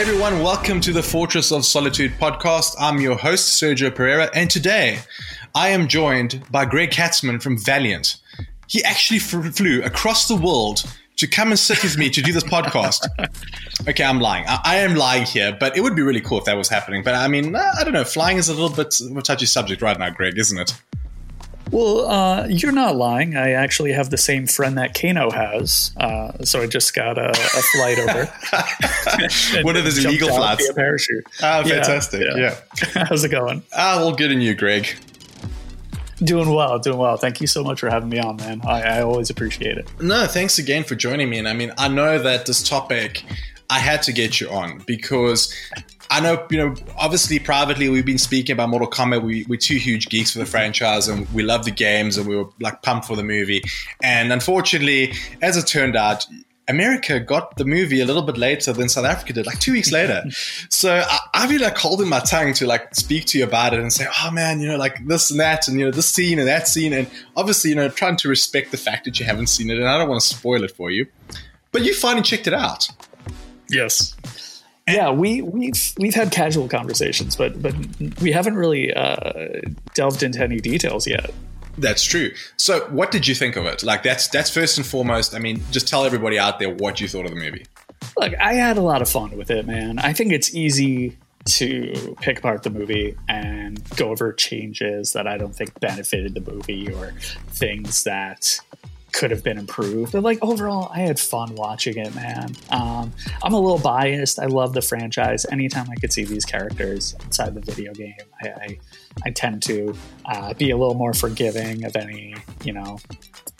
Hey everyone, welcome to the Fortress of Solitude podcast. I'm your host, Sergio Pereira, and today I am joined by Greg Katzman from Valiant. He actually flew across the world to come and sit with me to do this podcast. Okay, I'm lying. I, I, am lying here, but it would be really cool if that was happening. But I mean, I don't know. Flying is a little bit of a touchy subject right now, Greg, isn't it? Well, uh, you're not lying. I actually have the same friend that Kano has, uh, so I just got a, a flight over. One of those illegal flights. A parachute. Ah, fantastic! Yeah. yeah. How's it going? Ah, well, good in you, Greg. Doing well, doing well. Thank you so much for having me on, man. I, I always appreciate it. No, thanks again for joining me. And I mean, I know that this topic, I had to get you on because I know, you know, obviously privately we've been speaking about Mortal Kombat. We, we're two huge geeks for the franchise and we love the games and we were like pumped for the movie. And unfortunately, as it turned out, America got the movie a little bit later than South Africa did, like two weeks later. so I, I've been like holding my tongue to like speak to you about it and say, oh man, you know, like this and that, and you know, this scene and that scene, and obviously, you know, trying to respect the fact that you haven't seen it, and I don't want to spoil it for you. But you finally checked it out. Yes. Yeah, we we've we've had casual conversations, but but we haven't really uh, delved into any details yet. That's true. So, what did you think of it? Like, that's that's first and foremost. I mean, just tell everybody out there what you thought of the movie. Look, I had a lot of fun with it, man. I think it's easy to pick apart the movie and go over changes that I don't think benefited the movie or things that could have been improved. But like overall, I had fun watching it, man. Um, I'm a little biased. I love the franchise. Anytime I could see these characters inside the video game, I, I, I tend to uh, be a little more forgiving of any, you know,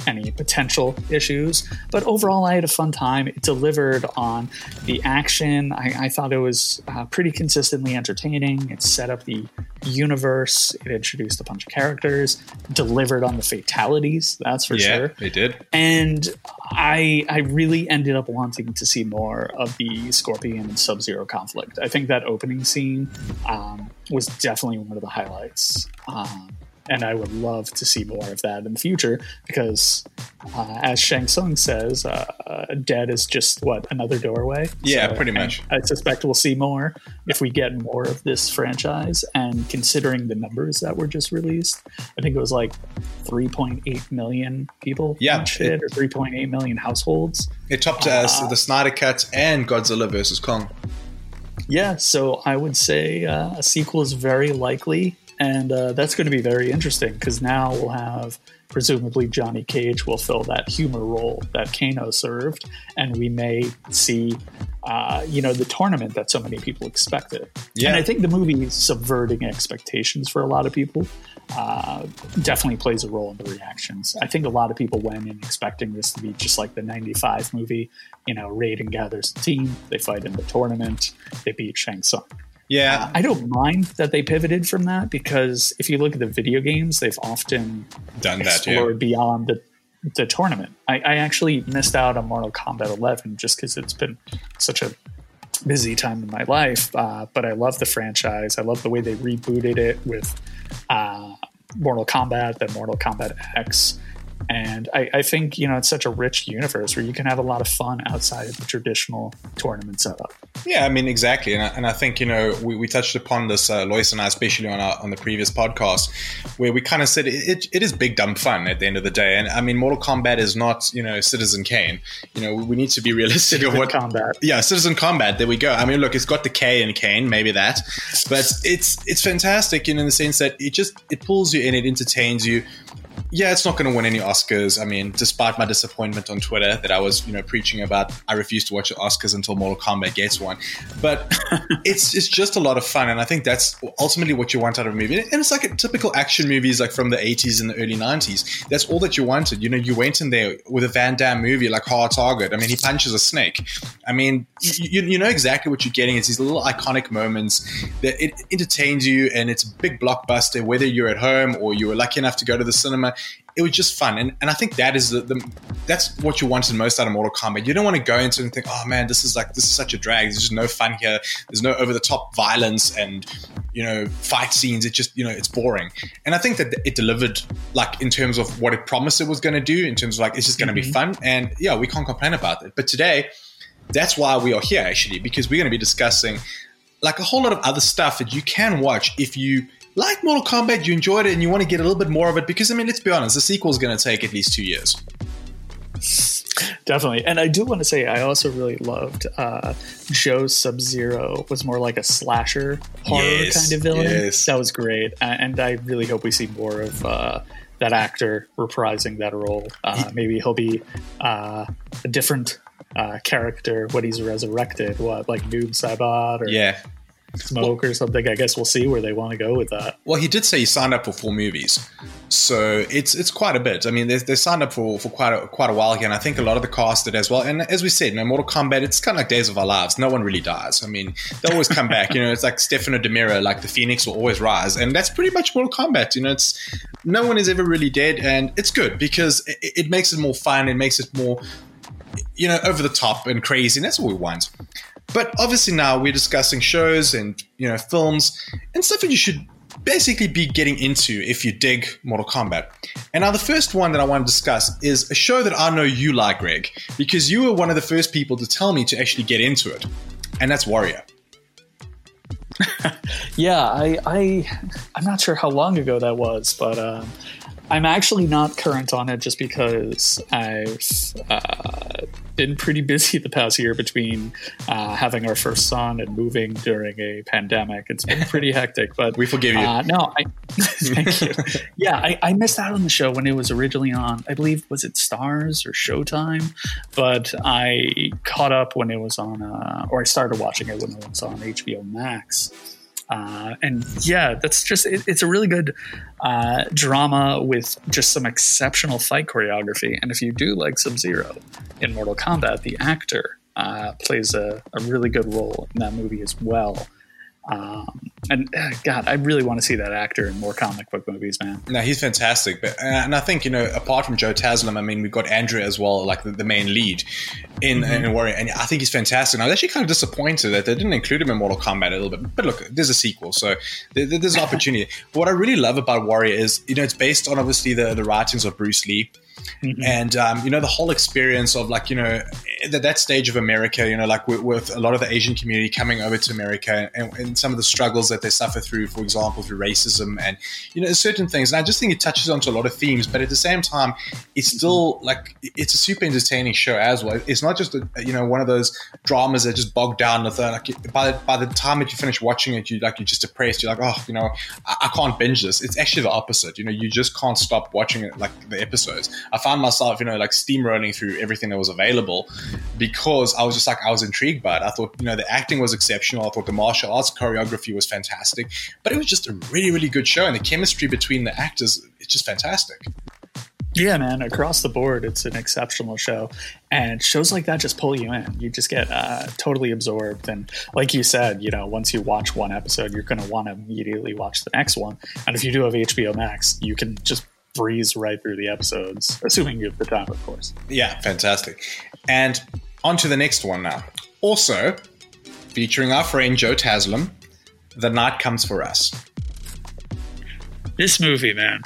any potential issues. But overall, I had a fun time. It delivered on the action. I, I thought it was uh, pretty consistently entertaining. It set up the universe. It introduced a bunch of characters. Delivered on the fatalities. That's for yeah, sure. They did. And I I really ended up wanting to see more of the Scorpion and Sub Zero conflict. I think that opening scene um, was definitely one of the highlights. Um, and I would love to see more of that in the future because, uh, as Shang Tsung says, uh, uh, dead is just what another doorway. Yeah, so pretty much. I, I, suspect we'll see more if we get more of this franchise. And considering the numbers that were just released, I think it was like 3.8 million people. Yeah, it, or 3.8 million households. It topped us uh, the Snyder Cut and Godzilla versus Kong. Yeah, so I would say uh, a sequel is very likely and uh, that's going to be very interesting because now we'll have presumably Johnny Cage will fill that humor role that Kano served, and we may see, uh, you know, the tournament that so many people expected. Yeah. And I think the movie subverting expectations for a lot of people uh, definitely plays a role in the reactions. I think a lot of people went in expecting this to be just like the '95 movie. You know, Raiden gathers the team, they fight in the tournament, they beat Shang Tsung. Yeah. Uh, I don't mind that they pivoted from that because if you look at the video games, they've often done that yeah. beyond the the tournament. I, I, actually missed out on Mortal Kombat 11 just because it's been such a busy time in my life. Uh, but I love the franchise. I love the way they rebooted it with uh, Mortal Kombat, then Mortal Kombat X. And I, I, think, you know, it's such a rich universe where you can have a lot of fun outside of the traditional tournament setup. Yeah, I mean, exactly. And I, and I think, you know, we, we touched upon this, uh, Lois and I, especially on our, on the previous podcast, where we kind of said it, it is big, dumb fun at the end of the day. And I mean, Mortal Kombat is not, you know, Citizen Kane. You know, we need to be realistic Citizen of what. Combat. Yeah, Citizen Combat. There we go. I mean, look, it's got the K in Kane, maybe that. But it's it's fantastic you know, in the sense that it just, it pulls you in, it entertains you yeah, it's not going to win any Oscars. I mean, despite my disappointment on Twitter that I was, you know, preaching about, I refuse to watch the Oscars until Mortal Kombat gets one. But it's it's just a lot of fun, and I think that's ultimately what you want out of a movie. And it's like a typical action movies, like from the '80s and the early '90s. That's all that you wanted. You know, you went in there with a Van Damme movie like Hard Target. I mean, he punches a snake. I mean, you, you know exactly what you're getting. It's these little iconic moments that it entertains you, and it's a big blockbuster. Whether you're at home or you were lucky enough to go to the cinema it was just fun. And, and I think that is the, the, that's what you wanted most out of Mortal Kombat. You don't want to go into and think, oh man, this is like this is such a drag. There's just no fun here. There's no over the top violence and you know fight scenes. It just you know it's boring. And I think that it delivered like in terms of what it promised it was going to do. In terms of like it's just going to mm-hmm. be fun. And yeah, we can't complain about it. But today that's why we are here actually, because we're going to be discussing like a whole lot of other stuff that you can watch if you like Mortal Kombat, you enjoyed it, and you want to get a little bit more of it. Because I mean, let's be honest, the sequel is going to take at least two years. Definitely, and I do want to say I also really loved uh, Joe Sub Zero was more like a slasher horror Yes, kind of villain. yes. That was great, and I really hope we see more of uh, that actor reprising that role. Uh, maybe he'll be uh, a different uh, character when he's resurrected. What like Noob Saibot or Yeah. Smoke or something? I guess we'll see where they want to go with that. Well, he did say he signed up for four movies, so it's it's quite a bit. I mean, they, they signed up for, for quite a, quite a while here, and I think a lot of the cast did as well. And as we said, you know, Mortal Kombat, it's kind of like Days of Our Lives. No one really dies. I mean, they always come back. You know, it's like Stefano DiMera, like the Phoenix will always rise, and that's pretty much Mortal Kombat. You know, it's no one is ever really dead, and it's good because it, it makes it more fun. It makes it more you know, over the top and crazy, and that's what we want. But obviously now we're discussing shows and you know films and stuff that you should basically be getting into if you dig Mortal Kombat. And now the first one that I want to discuss is a show that I know you like, Greg, because you were one of the first people to tell me to actually get into it, and that's Warrior. Yeah, I, I I'm not sure how long ago that was, but um, I'm actually not current on it just because I've uh, been pretty busy the past year between uh, having our first son and moving during a pandemic. It's been pretty hectic, but We forgive you. Uh, no, I, thank you. Yeah, I, I missed out on the show when it was originally on. I believe was it Starz or Showtime, but I caught up when it was on, uh, or I started watching it when it was on HBO Max. Uh, and yeah, that's just it, it's a really good uh, drama with just some exceptional fight choreography. And if you do like Sub Zero in Mortal Kombat, the actor uh, plays a, a really good role in that movie as well. Um, and uh, God, I really want to see that actor in more comic book movies, man. No, he's fantastic. But and I think you know, apart from Joe Taslim, I mean, we've got Andrea as well, like the, the main lead in, in Warrior, and I think he's fantastic. And I was actually kind of disappointed that they didn't include him in Mortal Kombat a little bit. But look, there's a sequel, so there, there's an opportunity. what I really love about Warrior is, you know, it's based on obviously the the writings of Bruce Lee. And um, you know the whole experience of like you know that that stage of America, you know, like with, with a lot of the Asian community coming over to America and, and some of the struggles that they suffer through, for example, through racism and you know certain things. And I just think it touches onto a lot of themes, but at the same time, it's still like it's a super entertaining show as well. It's not just a, you know one of those dramas that just bog down with uh, like by by the time that you finish watching it, you like you're just depressed. You're like, oh, you know, I, I can't binge this. It's actually the opposite. You know, you just can't stop watching it like the episodes. I found myself, you know, like steamrolling through everything that was available because I was just like I was intrigued by it. I thought, you know, the acting was exceptional. I thought the martial arts choreography was fantastic, but it was just a really, really good show, and the chemistry between the actors it's just fantastic. Yeah, man, across the board, it's an exceptional show. And shows like that just pull you in. You just get uh, totally absorbed. And like you said, you know, once you watch one episode, you're going to want to immediately watch the next one. And if you do have HBO Max, you can just breeze right through the episodes, assuming you have the time, of course. Yeah, fantastic. And on to the next one now. Also, featuring our friend Joe Taslim, The Night Comes for Us. This movie, man,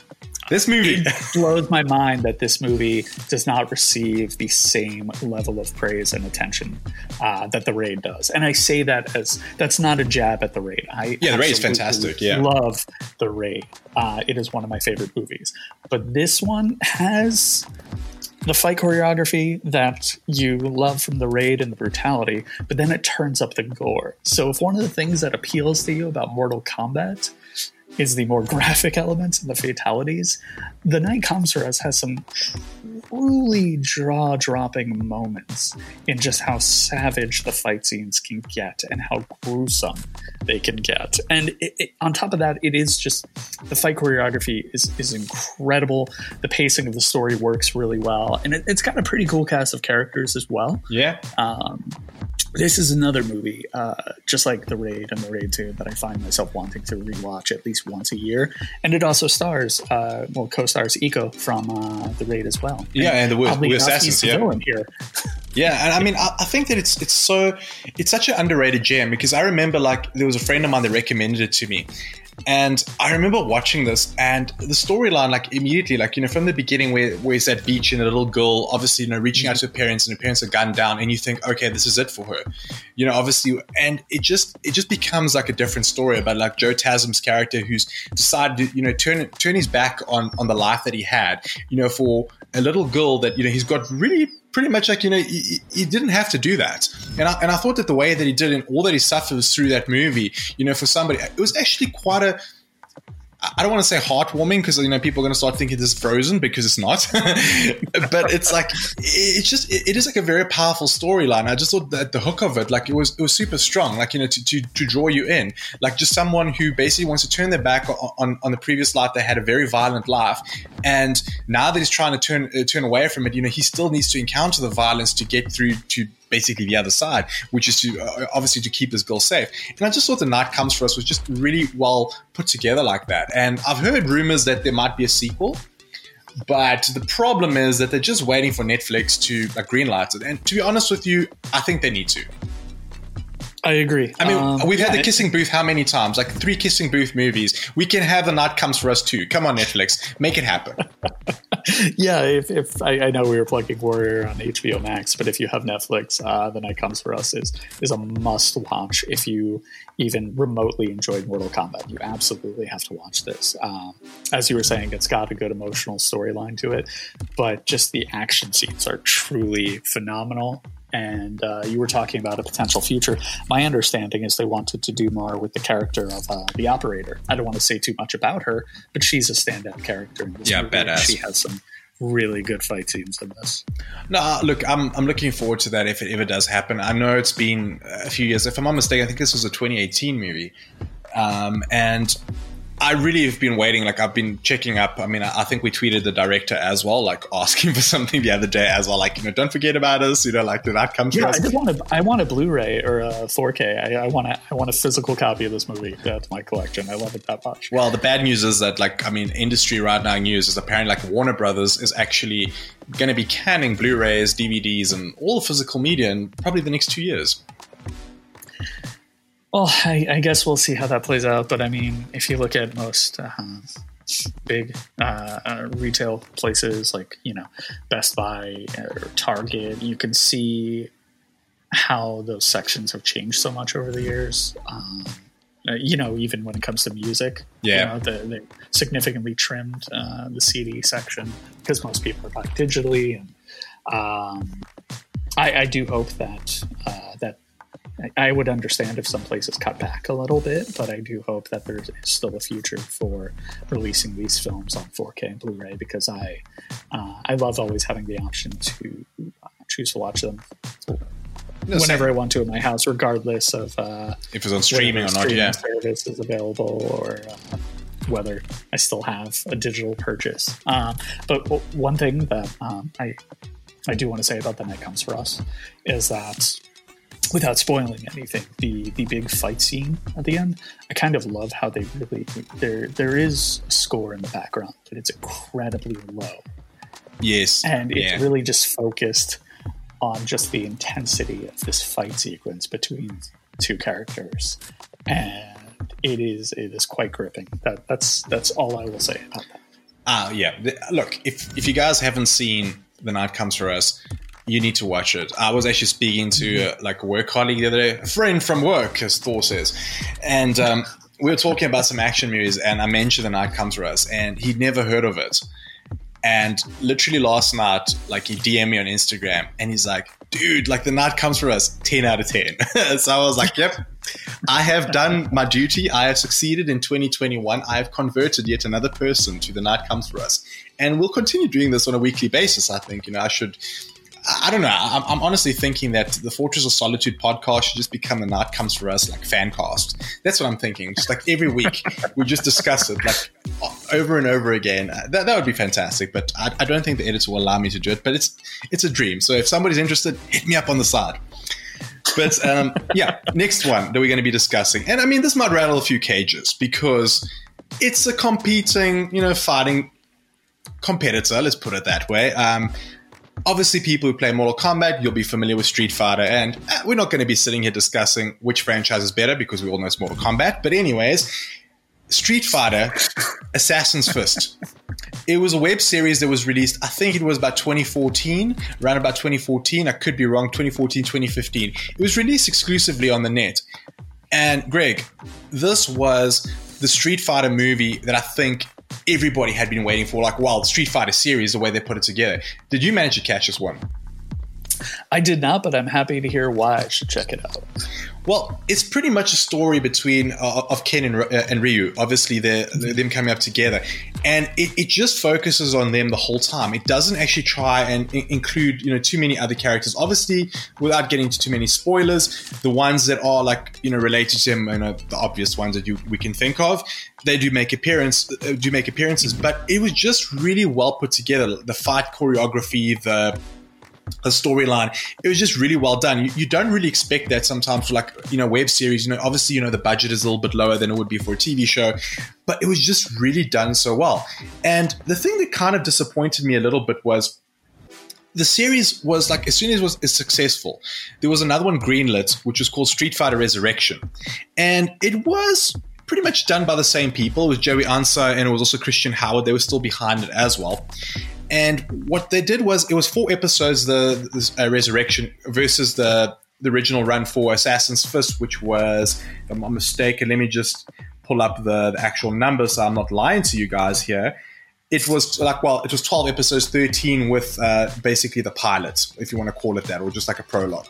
This movie. it blows my mind that this movie does not receive the same level of praise and attention uh, that the raid does and i say that as that's not a jab at the raid i Yeah, The Raid is fantastic, yeah. love the raid uh, it is one of my favorite movies but this one has the fight choreography that you love from the raid and the brutality, but then it turns up the gore. So if one of the things that appeals to you about Mortal Kombat is the more graphic elements and the fatalities, The Night Comes for Us has some truly jaw dropping moments in just how savage the fight scenes can get and how gruesome they can get. And it, it, on top of that, it is just the fight choreography is, is incredible. The pacing of the story works really well. And it, it's got a pretty cool cast of characters as well. yeah. Um, this is another movie, uh, just like The Raid and The Raid 2, that I find myself wanting to rewatch at least once a year. And it also stars, uh, well, co stars Iko from uh, The Raid as well. Yeah, and the oddly Wu enough, Assassins, yeah. villain here. Yeah, and I mean, I, I think that it's it's so it's such an underrated gem because I remember like there was a friend of mine that recommended it to me, And I remember watching this and the storyline, like immediately, like, you know, from the beginning where, where he's at beach and a little girl, obviously, you know, reaching out to her parents and her parents are gunned down and you think, okay, this is it for her. You know, obviously, and it just, it just becomes like a different story about like Joe Taslim's character who's decided to, you know, turn, turn his back on, on the life that he had, you know, for a little girl that, you know, he's got really pretty much like you know he, he, didn't have to do that. And I, and I thought that the way that he did and all that he suffers through that movie you know for somebody it was actually quite a I don't want to say heartwarming because you know people are going to start thinking this is Frozen because it's not, but it's like it's just it is like a very powerful storyline. I just thought that the hook of it, like it was it was super strong, like you know to, to, to draw you in, like just someone who basically wants to turn their back on, on, the previous life. They had a very violent life, and now that he's trying to turn uh, turn away from it, you know he still needs to encounter the violence to get through to basically the other side, which is to uh, obviously to keep this girl safe. And I just thought the night comes for us was just really well put together like that. And I've heard rumors that there might be a sequel. But the problem is that they're just waiting for Netflix to like greenlight it. And to be honest with you, I think they need to. I agree. I mean, um, we've yeah, had the kissing booth how many times? Like three kissing booth movies. We can have the night comes for us too. Come on, Netflix, make it happen. yeah, if, if I, I, know we were plugging Warrior on HBO Max, but if you have Netflix, uh, the night comes for us is is a must watch. If you even remotely enjoyed Mortal Kombat, you absolutely have to watch this. Um, as you were saying, it's got a good emotional storyline to it, but just the action scenes are truly phenomenal and uh, you were talking about a potential future. My understanding is they wanted to do more with the character of uh, the operator. I don't want to say too much about her, but she's a standout character in this yeah, movie. badass. She has some really good fight scenes in this. No, look, I'm, I'm looking forward to that if it ever does happen. I know it's been a few years. If I'm not mistaken, I think this was a 2018 movie. Um, and I really have been waiting. Like I've been checking up. I mean, I, think we tweeted the director as well, like asking for something the other day as well. Like you know, don't forget about us. You know, like did that come to yeah, us? I want a, I want a Blu-ray or a 4K. I, I want a, I want a physical copy of this movie. That's my collection. I love it that much. Well, the bad news is that like I mean, industry right now news is apparently like Warner Brothers is actually going to be canning Blu-rays, DVDs, and all the physical media in probably the next two years. Well, I, I, guess we'll see how that plays out. But I mean, if you look at most uh, big uh, uh, retail places like you know Best Buy or Target, you can see how those sections have changed so much over the years. Um, uh, you know, even when it comes to music, yeah, you know, they significantly trimmed uh, the CD section because most people are buying digitally, and um, I, I, do hope that uh, I would understand if some places cut back a little bit, but I do hope that there's still a future for releasing these films on 4K and Blu-ray because I uh, I love always having the option to uh, choose to watch them no, whenever same. I want to in my house, regardless of uh, if it's on streaming or not. yeah, service is available or uh, whether I still have a digital purchase. Um, but one thing that um, I I do want to say about the night comes for us is that without spoiling anything, the the big fight scene at the end, I kind of love how they really there there is a score in the background, but it's incredibly low. Yes, and it's yeah. really just focused on just the intensity of this fight sequence between two characters, and it is it is quite gripping. That that's that's all I will say about that. Ah, uh, yeah. Look, if if you guys haven't seen The Night Comes for Us, you need to watch it. I was actually speaking to uh, like a work colleague the other day, a friend from work, as Thor says, and um, we were talking about some action movies, and I mentioned The Night Comes for Us, and he'd never heard of it. And literally last night, like he DM'd me on Instagram, and he's like, "Dude, like the night comes for us, ten out of 10. so I was like, "Yep, I have done my duty. I have succeeded in 2021. I have converted yet another person to the night comes for us, and we'll continue doing this on a weekly basis. I think you know I should." I don't know. I'm, I'm, honestly thinking that the Fortress of Solitude podcast should just become the night comes for us like fan cast. That's what I'm thinking. Just like every week we just discuss it like over and over again. Uh, that, that would be fantastic. But I, I don't think the editor will allow me to do it. But it's it's a dream. So if somebody's interested, hit me up on the side. But um, yeah, next one that we're going to be discussing, and I mean this might rattle a few cages because it's a competing, you know, fighting competitor. Let's put it that way. Um, Obviously, people who play Mortal Kombat, you'll be familiar with Street Fighter, and uh, we're not going to be sitting here discussing which franchise is better because we all know it's Mortal Kombat. But, anyways, Street Fighter Assassin's Fist. It was a web series that was released, I think it was about 2014, around about 2014. I could be wrong, 2014, 2015. It was released exclusively on the net. And Greg, this was the Street Fighter movie that I think everybody had been waiting for. Like, the Street Fighter series, the way they put it together. Did you manage to catch this one? I did not, but I'm happy to hear why I should check it out. Well, it's pretty much a story between uh, of Ken and, uh, and Ryu. Obviously, they're, they're, them coming up together, and it, it, just focuses on them the whole time. It doesn't actually try and I- include you know too many other characters. Obviously, without getting into too many spoilers, the ones that are like you know related to him, you know the obvious ones that you we can think of, they do make appearance uh, do make appearances. But it was just really well put together. The fight choreography, the a storyline. It was just really well done. You, you, don't really expect that sometimes for like, you know, web series. You know, obviously, you know, the budget is a little bit lower than it would be for a TV show, but it was just really done so well. And the thing that kind of disappointed me a little bit was the series was like as soon as it was successful, there was another one greenlit, which was called Street Fighter Resurrection. And it was pretty much done by the same people. It was Joey Ansah and it was also Christian Howard. They were still behind it as well. And what they did was it was four episodes, the, uh, Resurrection versus the the original run for Assassin's Fist, which was, if I'm not mistaken, let me just pull up the, the actual numbers so I'm not lying to you guys here. It was like, well, it was 12 episodes, 13 with uh, basically the pilot, if you want to call it that, or just like a prologue.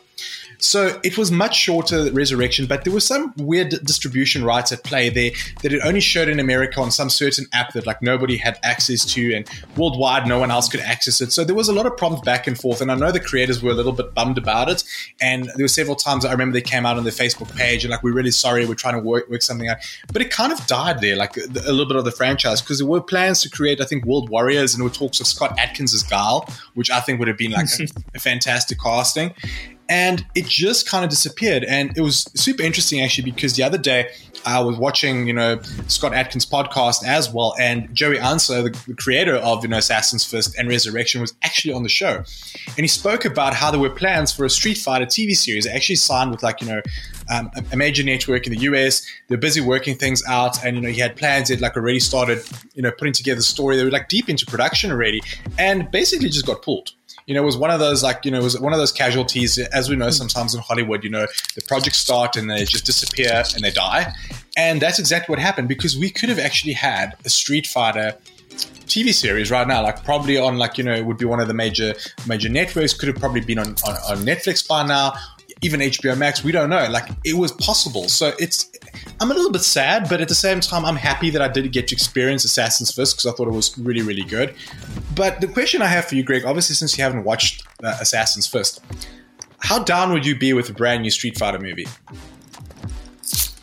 So it was much shorter Resurrection, but there was some weird distribution rights at play there that it only showed in America on some certain app that like nobody had access to, and worldwide no one else could access it. So there was a lot of problems back and forth, and I know the creators were a little bit bummed about it. And there were several times I remember they came out on their Facebook page and like we're really sorry, we're trying to work, work something out, but it kind of died there, like a, a little bit of the franchise, because there were plans to create, I think, World Warriors, and there were talks of Scott Adkins as Guile, which I think would have been like a, a fantastic casting and it just kind of disappeared. And it was super interesting actually because the other day I was watching, you know, Scott Adkins' podcast as well, and Joey Ansah, the, the, creator of you know Assassin's Fist and Resurrection, was actually on the show, and he spoke about how there were plans for a Street Fighter TV series. They actually signed with like you know um, a major network in the US. They're busy working things out, and you know he had plans. He'd like already started, you know, putting together the story. They were like deep into production already, and basically just got pulled you know, it was one of those like, you know, it was one of those casualties. As we know, hmm. sometimes in Hollywood, you know, the projects start and they just disappear and they die. And that's exactly what happened because we could have actually had a Street Fighter TV series right now, like probably on like you know it would be one of the major major networks. Could have probably been on, on, on Netflix by now, even HBO Max. We don't know. Like it was possible. So it's I'm a little bit sad, but at the same time, I'm happy that I did get to experience Assassin's Fist because I thought it was really, really good. But the question I have for you, Greg, obviously, since you haven't watched uh, Assassin's Fist, how down would you be with a brand new Street Fighter movie?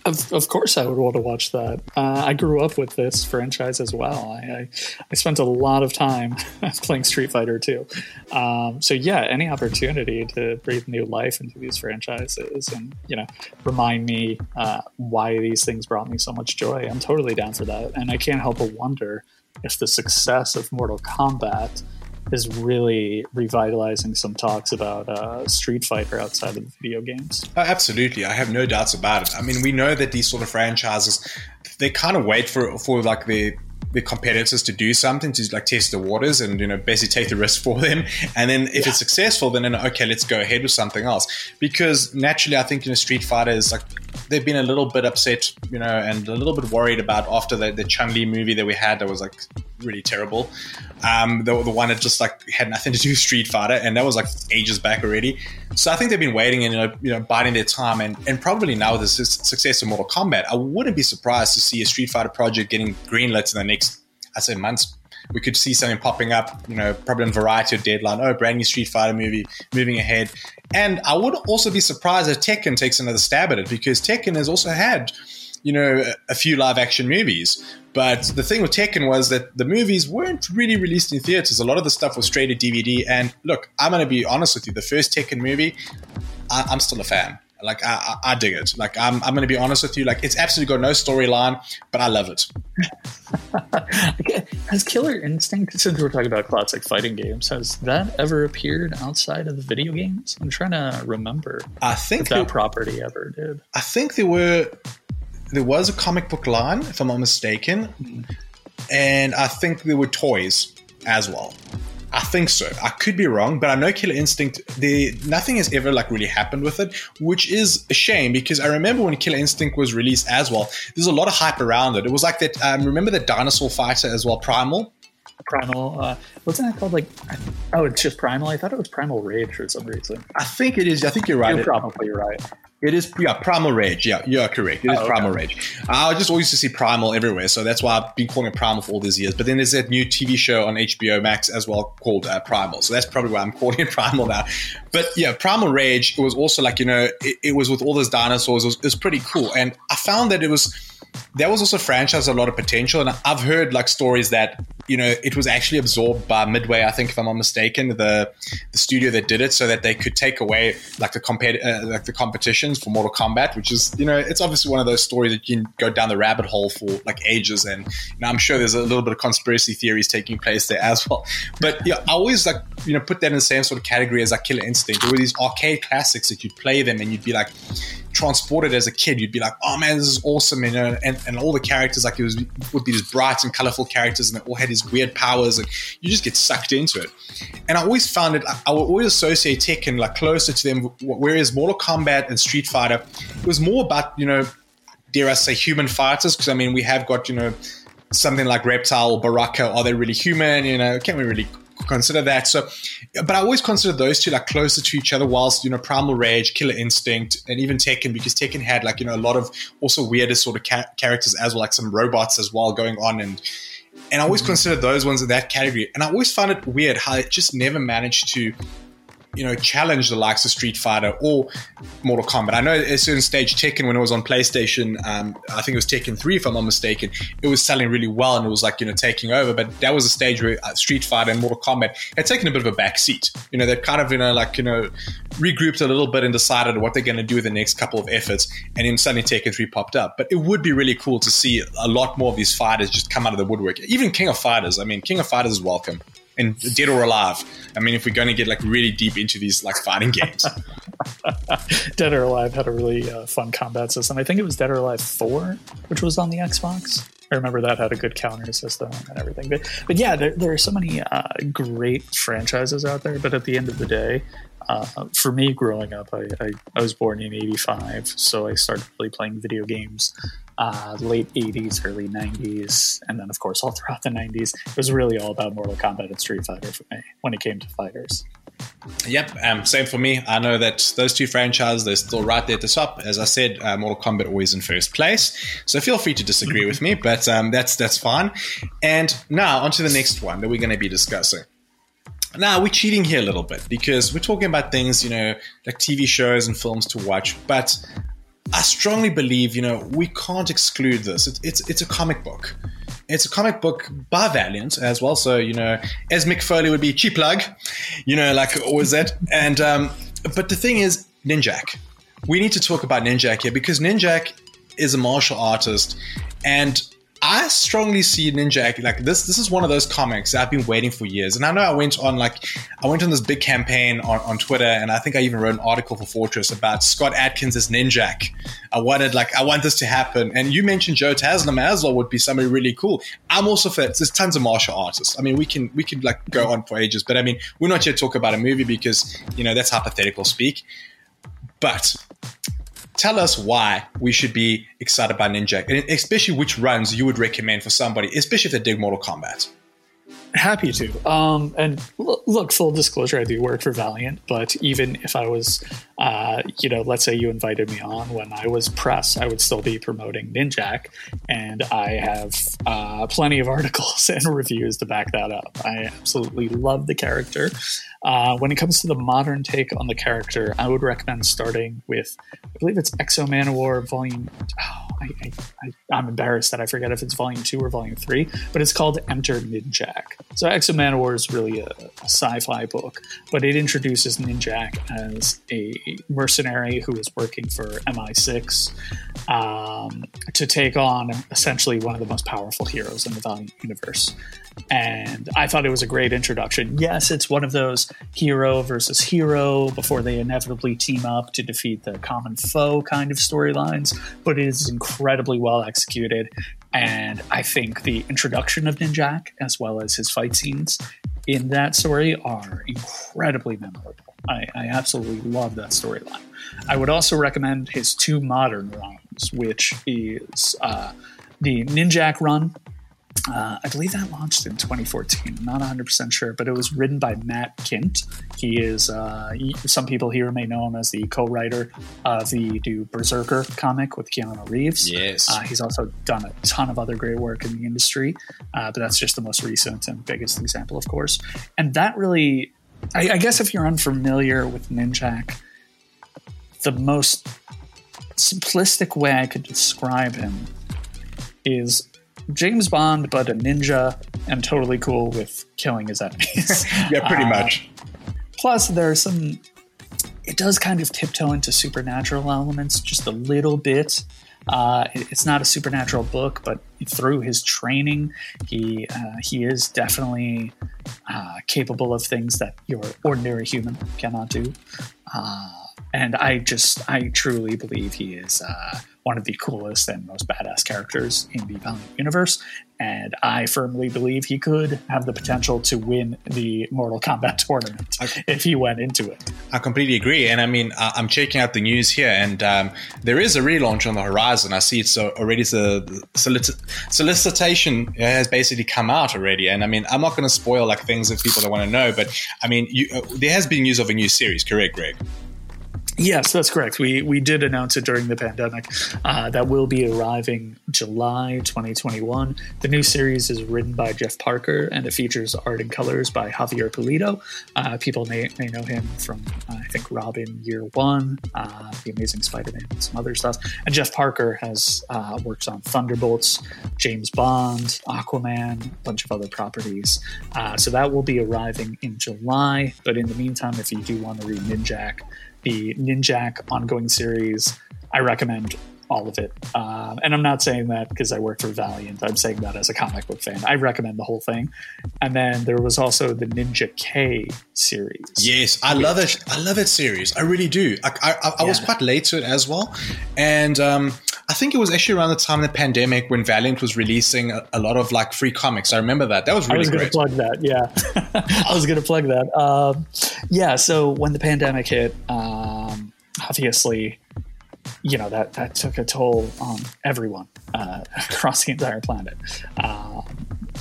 Of, of course, I would want to watch that. Uh, I grew up with this franchise as well. I, I, I spent a lot of time playing Street Fighter 2. Um, so yeah, any opportunity to breathe new life into these franchises and you know remind me uh, why these things brought me so much joy, I'm totally down for that. And I can't help but wonder if the success of Mortal Kombat is really revitalizing some talks about uh, Street Fighter outside of video games. Oh, absolutely, I have no doubts about it. I mean, we know that these sort of franchises they kind of wait for for like the the competitors to do something to like test the waters and you know basically take the risk for them. And then if yeah. it's successful then, then okay let's go ahead with something else. Because naturally i think you know street fighter is like they've been a little bit upset you know and a little bit worried about after the, the chun-li movie that we had that was like really terrible. Um, the, the one that just like had nothing to do with street fighter and that was like ages back already. So i think they've been waiting and you know, you know biding their time. And, and probably now with the success of mortal kombat i wouldn't be surprised to see a street fighter project getting greenlit in the next I say months, we could see something popping up, you know, probably on Variety or Deadline. Oh, brand new Street Fighter movie moving ahead. And I would also be surprised if Tekken takes another stab at it because Tekken has also had, you know, a few live action movies. But the thing with Tekken was that the movies weren't really released in theaters. A lot of the stuff was straight to DVD. And look, I'm going to be honest with you. The first Tekken movie, I- I'm still a fan. Like I, I, dig it. Like I'm, I'm going to be honest with you. Like it's absolutely got no storyline, but I love it. has Killer Instinct, since we're talking about classic fighting games, has that ever appeared outside of the video games? I'm trying to remember. I think that property ever did. I think there were there was a comic book line, if I'm not mistaken, hmm. and I think there were toys as well. I think so. I could be wrong, but I know Killer Instinct. The nothing has ever like really happened with it, which is a shame because I remember when Killer Instinct was released as well. There's a lot of hype around it. It was like that. Um, remember the dinosaur fighter as well, Primal. Primal. Uh, wasn't that called like? Oh, it's just Primal. I thought it was Primal Rage for some reason. I think it is. I think you're right. You're probably right. It is, yeah, Primal Rage. Yeah, you are correct. It is oh, okay. Primal Rage. I just always used to see Primal everywhere, so that's why I've been calling it Primal for all these years. But then there's that new TV show on HBO Max as well called uh, Primal, so that's probably why I'm calling it Primal now. But yeah, Primal Rage it was also like you know it, it was with all those dinosaurs. It was, it was pretty cool, and I found that it was that was also franchise a lot of potential. And I've heard like stories that you know it was actually absorbed by Midway, I think, if I'm not mistaken, the the studio that did it, so that they could take away like the compet- uh, like the competitions for Mortal Kombat, which is you know it's obviously one of those stories that you can go down the rabbit hole for like ages, and I'm sure there's a little bit of conspiracy theories taking place there as well. But yeah, I always like you know put that in the same sort of category as like Killer Instinct. There were these arcade classics that you'd play them and you'd be like transported as a kid, you'd be like, oh man, this is awesome. You know, and, and all the characters, like it was, would be these bright and colorful characters and they all had these weird powers and you just get sucked into it. And I always found it, I would always associate Tekken like closer to them, whereas Mortal Kombat and Street Fighter, it was more about, you know, dare I say human fighters? Because I mean, we have got, you know, something like Reptile or Baraka. Are they really human? You know, can we really consider that. So, but I always consider those two like closer to each other. Whilst you know, Primal Rage, Killer Instinct, and even Tekken, because Tekken had like you know a lot of also weirder sort of ca- characters as well, like some robots as well going on, and and I always mm-hmm. consider those ones in that category. And I always found it weird how it just never managed to you know, challenge the likes of Street Fighter or Mortal Kombat. I know at a certain stage, Tekken, when it was on PlayStation, um, I think it was Tekken 3, if I'm not mistaken, it was selling really well and it was like, you know, taking over. But that was a stage where uh, Street Fighter and Mortal Kombat had taken a bit of a back seat. You know, they kind of, you know, like, you know, regrouped a little bit and decided what they're going to do with the next couple of efforts. And then suddenly Tekken 3 popped up. But it would be really cool to see a lot more of these fighters just come out of the woodwork. Even King of Fighters. I mean, King of Fighters is welcome and Dead or Alive. I mean, if we're going to get like really deep into these like fighting games, Dead or Alive had a really uh, fun combat system. I think it was Dead or Alive Four, which was on the Xbox. I remember that had a good counter system and everything. But, but yeah, there, there are so many uh, great franchises out there. But at the end of the day, uh, for me growing up, I, I, I, was born in 85, so I started really playing video games uh, late 80s, early 90s, and then, of course, all throughout the 90s. It was really all about Mortal Kombat and Street Fighter for me when it came to fighters. Yep, um, same for me. I know that those two franchises, they're still right there at the top. As I said, uh, Mortal Kombat always in first place. So feel free to disagree with me, but um, that's that's fine. And now on to the next one that we're going to be discussing. Now we're cheating here a little bit because we're talking about things, you know, like TV shows and films to watch, but I strongly believe, you know, we can't exclude this. It's, it's, it's a comic book. It's a comic book by Valiant as well. So, you know, as Mick Foley would be, cheap plug, you know, like always that. And, um, but the thing is, Ninjak. We need to talk about Ninjak here because Ninjak is a martial artist and I strongly see Ninja like this. This is one of those comics I've been waiting for years, and I know I went on like I went on this big campaign on, on Twitter, and I think I even wrote an article for Fortress about Scott Adkins as Ninjak. I wanted like I want this to happen, and you mentioned Joe Taslim as well would be somebody really cool. I'm also for there's tons of martial artists. I mean, we can we could like go on for ages, but I mean, we're not here to talk about a movie because you know that's hypothetical speak. But tell us why we should be excited by Ninja, and especially which runs you would recommend for somebody, especially if they dig Mortal Kombat. Happy to. Um, and look, full disclosure, I do work for Valiant, but even if I was, uh, you know, let's say you invited me on when I was press, I would still be promoting Ninjak, and I have uh, plenty of articles and reviews to back that up. I absolutely love the character. Uh, when it comes to the modern take on the character, I would recommend starting with, I believe it's X-O Manowar Volume. Oh, I, am embarrassed that I forget if it's Volume Two or Volume Three, but it's called Enter Ninjak. So X-O Manowar is really a, a sci-fi book, but it introduces Ninjak as a mercenary who is working for MI6 um, to take on essentially one of the most powerful heroes in the Valiant universe. And I thought it was a great introduction. Yes, it's one of those hero versus hero before they inevitably team up to defeat the common foe kind of storylines, but it is incredibly well executed. And I think the introduction of Ninjak, as well as his fight scenes in that story, are incredibly memorable. I, I absolutely love that storyline. I would also recommend his two modern runs, which is uh, the Ninjak run. Uh, I believe that launched in 2014. I'm not 100% sure, but it was written by Matt Kindt. He is, uh, he, some people here may know him as the co writer of the new Berserker comic with Keanu Reeves. Yes. Uh, he's also done a ton of other great work in the industry, uh, but that's just the most recent and biggest example, of course. And that really, I, I guess if you're unfamiliar with Ninjak, the most simplistic way I could describe him is James Bond, but a ninja and totally cool with killing his enemies. yeah, pretty Uh, much. Plus, there are some. It does kind of tiptoe into supernatural elements just a little bit. Uh, it- it's not a supernatural book, but through his training, he uh, he is definitely uh, capable of things that your ordinary human cannot do. Uh, and I just, I truly believe he is uh, one of the coolest and most badass characters in the Valiant universe. And I firmly believe he could have the potential to win the Mortal Kombat tournament if he went into it. I completely agree. And I mean, I- I'm checking out the news here, and um, there is a relaunch on the horizon. I see it's already the solici- solicitation has basically come out already. And I mean, I'm not going to spoil like things that people don't want to know, but I mean, you, uh, there has been news of a new series, correct, Greg? Yes, that's correct. We we did announce it during the pandemic. Uh, that will be arriving July 2021. The new series is written by Jeff Parker and it features art and colors by Javier Pulido. Uh, people may, may know him from uh, I think Robin Year One, uh, The Amazing Spider-Man, and some other stuff. And Jeff Parker has uh, works on Thunderbolts, James Bond, Aquaman, a bunch of other properties. Uh, so that will be arriving in July. But in the meantime, if you do want to read Ninjak the Ninjak ongoing series. I recommend all of it. Um, and I'm not saying that because I work for Valiant. I'm saying that as a comic book fan. I recommend the whole thing. And then there was also the Ninja K series. Yes, I love it. I love it series. I really do. I, I, I, was Yeah. quite late to it as well, and um, I think it was actually around the time of the pandemic when Valiant was releasing a, a lot of like free comics. I remember that. That was really I was going to plug that. Yeah, I was going to plug that. Um, yeah. So when the pandemic hit, um, obviously, you know that that took a toll on everyone uh, across the entire planet, um,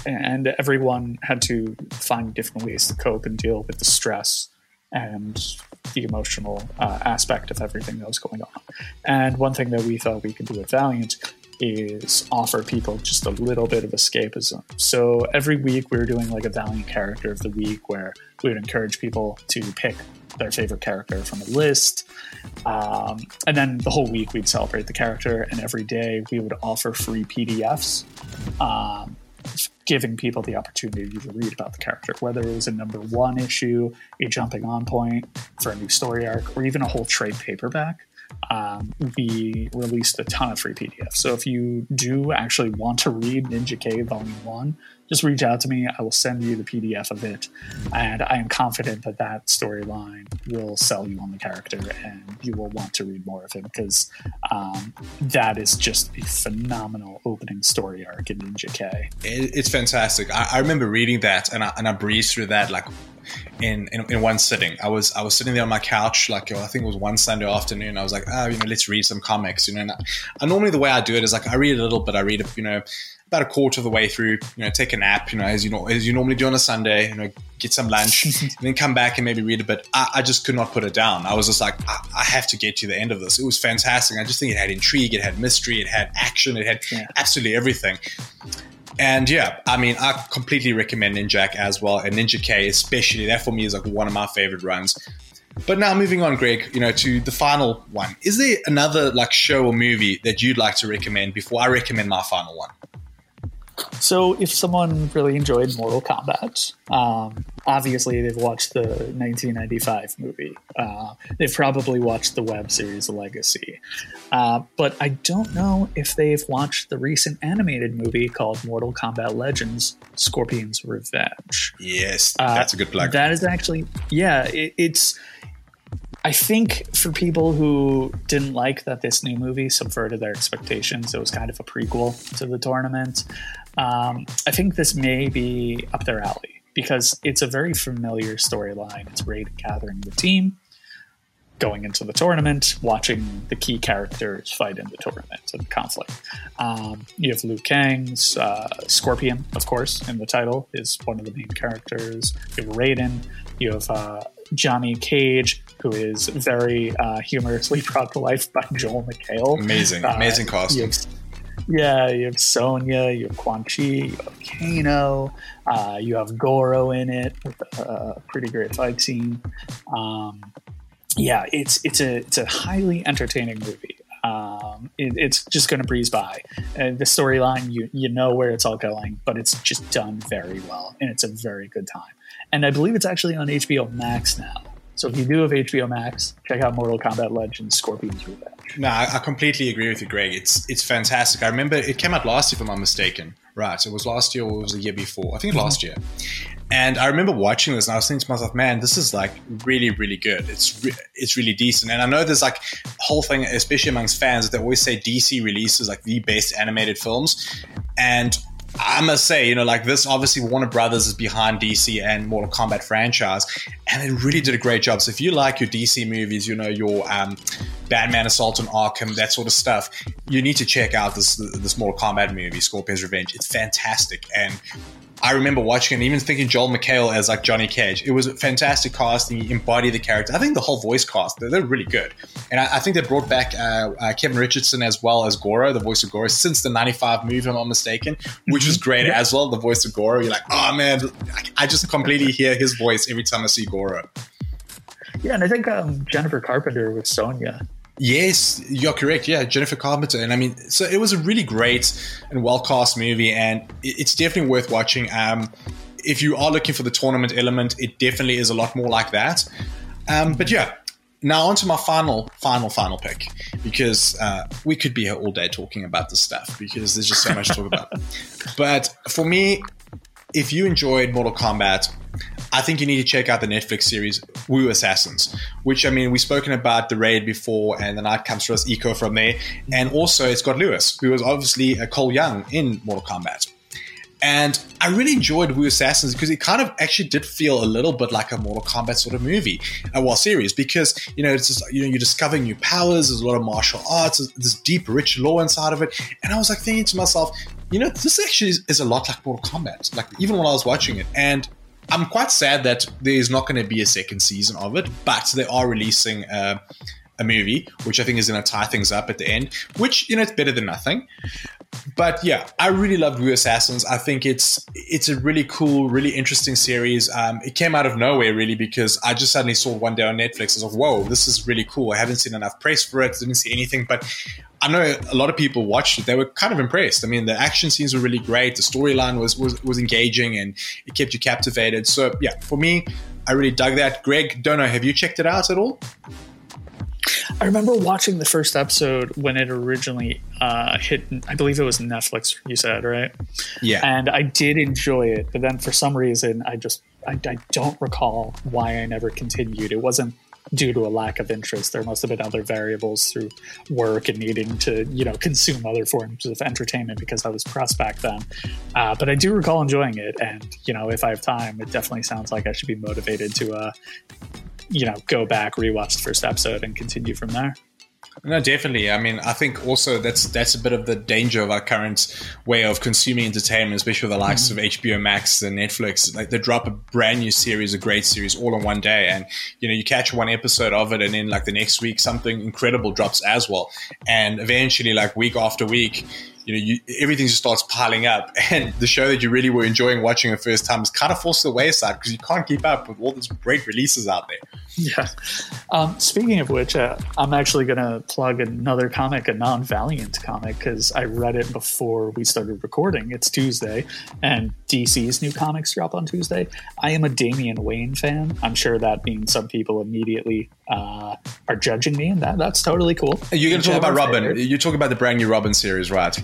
and everyone had to find different ways to cope and deal with the stress and the emotional uh, aspect of everything that was going on. And one thing that we thought we could do at Valiant is offer people just a little bit of escapism. So every week we were doing like a Valiant character of the week where we would encourage people to pick their favorite character from a list. Um, and then the whole week we'd celebrate the character, and every day we would offer free PDFs. Um, giving people the opportunity to read about the character, whether it was a number one issue, a jumping on point for a new story arc, or even a whole trade paperback. Um, we released a ton of free PDFs. So if you do actually want to read Ninja K Volume 1, just reach out to me. I will send you the PDF of it. And I am confident that that storyline will sell you on the character and you will want to read more of him because um, that is just a phenomenal opening story arc in Ninja K. It, it's fantastic. I, I remember reading that, and I, and I breezed through that like in, in in one sitting. I was I was sitting there on my couch, like I think it was one Sunday afternoon. I was like, oh, you know, let's read some comics. You know, and I normally the way I do it is like I read a little bit. I read, you know, about a quarter of the way through. You know, take a nap. You know, as you know, as you normally do on a Sunday. You know, get some lunch, and then come back and maybe read a bit. I, I just could not put it down. I was just like, I, I have to get to the end of this. It was fantastic. I just think it had intrigue, it had mystery, it had action, it had Yeah. absolutely everything. And yeah, I mean, I completely recommend Ninjak as well, and Ninja K especially. That for me is like one of my favorite runs. But now moving on, Greg, you know, to the final one. Is there another like show or movie that you'd like to recommend before I recommend my final one? So, if someone really enjoyed Mortal Kombat, um, obviously they've watched the 1995 movie. Uh, they've probably watched the web series Legacy. Uh, but I don't know if they've watched the recent animated movie called Mortal Kombat Legends Scorpion's Revenge. Yes, that's uh, a good plug. That is actually, yeah, it, it's. I think for people who didn't like that this new movie subverted their expectations, it was kind of a prequel to the tournament. Um, I think this may be up their alley because it's a very familiar storyline. It's Raiden gathering the team, going into the tournament, watching the key characters fight in the tournament and conflict. Um, you have Liu Kang's uh, Scorpion, of course, in the title, is one of the main characters. You have Raiden. You have uh, Johnny Cage, who is very uh, humorously brought to life by Joel McHale. Amazing, amazing uh, costume. Yeah, you have Sonya, you have Quan Chi, you have Kano, uh, you have Goro in it with a pretty great fight scene. Um, yeah, it's it's a it's a highly entertaining movie. Um, it, it's just going to breeze by. Uh, the storyline, you you know where it's all going, but it's just done very well, and it's a very good time. And I believe it's actually on HBO Max now. So if you do have HBO Max, check out Mortal Kombat Legends: Scorpion's Revenge. No, I, I, completely agree with you, Greg. It's it's fantastic. I remember it came out last year, if I'm not mistaken. Right, it was last year or it was the year before. I think mm-hmm. last year. And I remember watching this, and I was thinking to myself, "Man, this is like really, really good. It's re- it's really decent." And I know there's like a whole thing, especially amongst fans, that they always say DC releases like the best animated films, and I must say, you know, like this, obviously Warner Brothers is behind DC and Mortal Kombat franchise, and they really did a great job. So if you like your DC movies, you know, your um, Batman Assault on Arkham, that sort of stuff, you need to check out this this Mortal Kombat movie, Scorpion's Revenge. It's fantastic, and I remember watching and even thinking Joel McHale as like Johnny Cage. It was a fantastic casting. He embodied the character. I think the whole voice cast, they're, they're really good. And I, I, think they brought back uh, uh, Kevin Richardson as well as Goro, the voice of Goro, since the 95 movie, if I'm not mistaken, which was great yeah. as well. The voice of Goro. You're like, oh man, I just completely hear his voice every time I see Goro. Yeah, and I think um, Jennifer Carpenter with Sonya Yes, you're correct. Yeah, Jennifer Carpenter. And I mean, so it was a really great and well cast movie, and it's definitely worth watching. Um, if you are looking for the tournament element, it definitely is a lot more like that. Um, but yeah, now on to my final, final, final pick because uh, we could be here all day talking about this stuff because there's just so much to talk about. But for me, if you enjoyed Mortal Kombat, I think you need to check out the Netflix series Wu Assassins, which I mean, we've spoken about the raid before, and the night comes to us, Iko from there, and also it's got Lewis, who was obviously a Cole Young in Mortal Kombat. And I really enjoyed Wu Assassins because it kind of actually did feel a little bit like a Mortal Kombat sort of movie, uh, well, series, because you know it's just, you know you're discovering new powers. There's a lot of martial arts. There's this deep, rich lore inside of it, and I was like thinking to myself, you know, this actually is, is a lot like Mortal Kombat. Like even when I was watching it, and I'm quite sad that there is not going to be a second season of it, but they are releasing uh, a movie, which I think is going to tie things up at the end, which, you know, it's better than nothing. But yeah, I really loved Wu Assassins. I think it's it's a really cool, really interesting series. Um, it came out of nowhere, really, because I just suddenly saw one day on Netflix. I was like, whoa, this is really cool. I haven't seen enough press for it, didn't see anything, but I know a lot of people watched it. They were kind of impressed. I mean, the action scenes were really great. The storyline was, was was engaging and it kept you captivated. So yeah, for me, I really dug that. Greg, don't know, have you checked it out at all? I remember watching the first episode when it originally uh, hit. I believe it was Netflix. You said right? Yeah. And I did enjoy it, but then for some reason, I just I, I don't recall why I never continued. It wasn't due to a lack of interest. There must have been other variables through work and needing to, you know, consume other forms of entertainment because I was pressed back then. Uh, but I do recall enjoying it, and you know, if I have time, it definitely sounds like I should be motivated to, uh, you know, go back, rewatch the first episode, and continue from there. No, definitely. I mean, I think also that's that's a bit of the danger of our current way of consuming entertainment, especially with the likes mm-hmm. of HBO Max and Netflix. Like they drop a brand new series, a great series, all in one day, and you know you catch one episode of it, and then like the next week something incredible drops as well, and eventually, like week after week, you know, you, everything just starts piling up, and the show that you really were enjoying watching the first time is kind of forced to the wayside because you can't keep up with all these great releases out there. Yeah. Um, speaking of which, uh, I'm actually going to plug another comic, a non Valiant comic, because I read it before we started recording. It's Tuesday, and DC's new comics drop on Tuesday. I am a Damian Wayne fan. I'm sure that means some people immediately uh, are judging me, and that, that's totally cool. You're going to talk about Robin. You're talking about the brand new Robin series, right?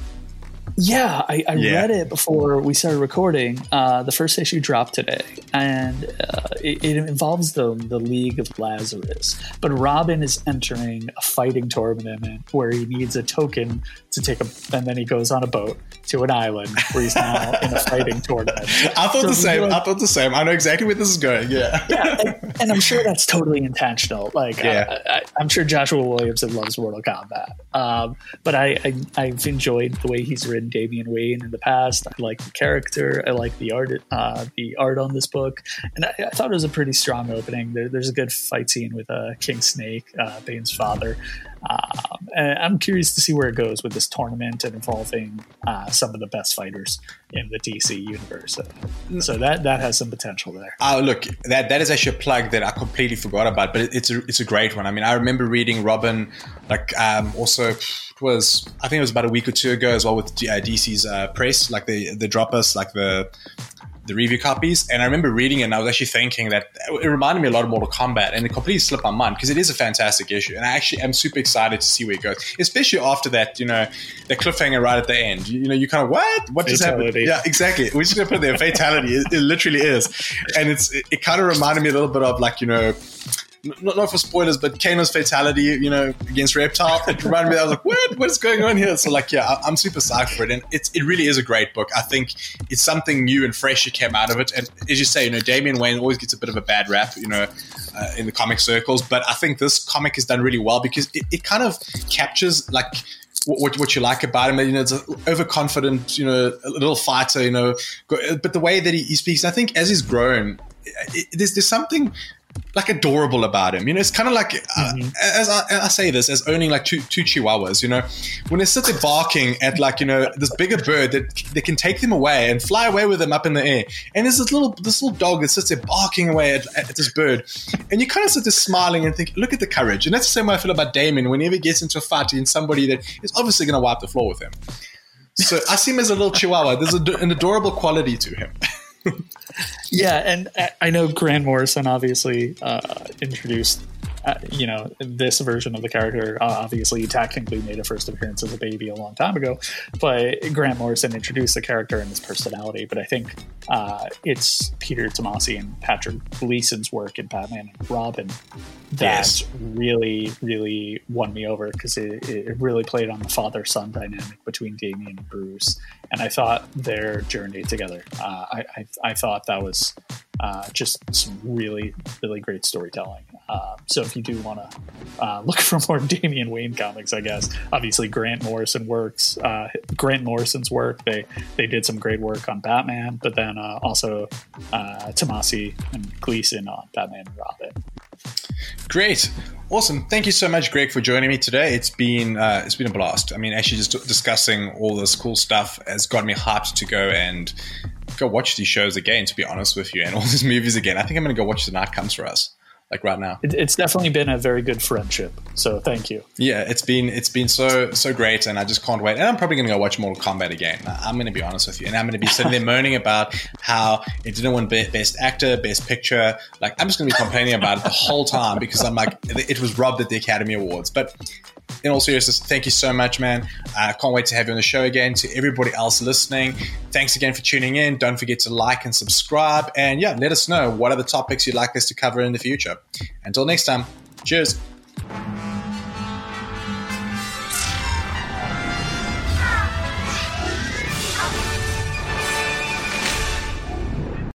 Yeah, I, I yeah. read it before we started recording. Uh, the first issue dropped today, and uh, it, it, involves the the League of Lazarus. But Robin is entering a fighting tournament where he needs a token to take a, and then he goes on a boat to an island where he's now in a fighting tournament. I thought so the same. Like, I thought the same. I know exactly where this is going. Yeah, yeah, and, and I'm sure that's totally intentional. Like, yeah. I, am sure Joshua Williamson loves Mortal Kombat, um, but I, I have enjoyed the way he's written Damian Wayne in the past. I like the character. I like the art, uh, the art on this book, and I, I, thought it was a pretty strong opening. There, there's a good fight scene with uh, King Snake, uh, Bane's father. Um, I'm curious to see where it goes with this tournament and involving uh, some of the best fighters in the DC universe. So, that that has some potential there. Oh, look, that that is actually a plug that I completely forgot about, but it's a it's a great one. I mean, I remember reading Robin, like um, also was I think it was about a week or two ago as well with uh, DC's uh, press, like the the droppers, like the the review copies, and I remember reading it, and I was actually thinking that it reminded me a lot of Mortal Kombat, and it completely slipped my mind because it is a fantastic issue, and I actually am super excited to see where it goes, especially after that, you know, the cliffhanger right at the end. You, you know, you kind of what? What just happened? Yeah, exactly. We're just gonna put there fatality. It, it, literally is, and it's it, it kind of reminded me a little bit of like you know not, not for spoilers, but Kano's fatality, you know, against Reptile, it reminded me. I was like, what? What is going on here? So, like, yeah, I'm super psyched for it, and it's it really is a great book. I think it's something new and fresh that came out of it, and as you say, you know, Damian Wayne always gets a bit of a bad rap, you know, uh, in the comic circles, but I think this comic is done really well because it, it kind of captures like what, what you like about him. You know, it's an overconfident, you know, a little fighter, you know, but the way that he, he speaks, I think as he's grown, it, there's, there's something like adorable about him. You know, it's kind of like uh, mm-hmm. as I, I, say this as owning like two two chihuahuas. You know, when they sit there barking at like you know this bigger bird that they can take them away and fly away with them up in the air, and there's this little this little dog that sits there barking away at, at this bird, and you kind of sit there smiling and think, look at the courage. And that's the same way I feel about Damian. Whenever he gets into a fight against somebody that is obviously going to wipe the floor with him. So I see him as a little chihuahua. There's a, an adorable quality to him. yeah, and I know Grant Morrison obviously uh, introduced uh, you know, this version of the character uh, obviously technically made a first appearance as a baby a long time ago, but Grant Morrison introduced the character and his personality. But I think uh, it's Peter Tomasi and Patrick Gleason's work in Batman and Robin that yes. really, really won me over because it, it, really played on the father son dynamic between Damian and Bruce. And I thought their journey together, uh, I, I, I, thought that was uh, just some really, really great storytelling. Uh, so if you do want to uh, look for more Damian Wayne comics, I guess obviously Grant Morrison works. Uh, Grant Morrison's work they they did some great work on Batman, but then uh, also Tomasi and Gleason on Batman and Robin. Great, awesome! Thank you so much, Greg, for joining me today. It's been uh, it's been a blast. I mean, actually, just discussing all this cool stuff has got me hyped to go and go watch these shows again. To be honest with you, and all these movies again. I think I'm going to go watch The Night Comes for Us like right now. It, it's definitely been a very good friendship. So thank you. Yeah, it's been it's been so so great, and I just can't wait. And I'm probably going to go watch Mortal Kombat again. I'm going to be honest with you, and I'm going to be sitting there moaning about how it didn't win best actor, best picture. Like I'm just going to be complaining about it the whole time because I'm like it was robbed at the Academy Awards, but in all seriousness, thank you so much, man. I uh, can't wait to have you on the show again. To everybody else listening, thanks again for tuning in. Don't forget to like and subscribe. And yeah, let us know what are the topics you'd like us to cover in the future. Until next time, cheers.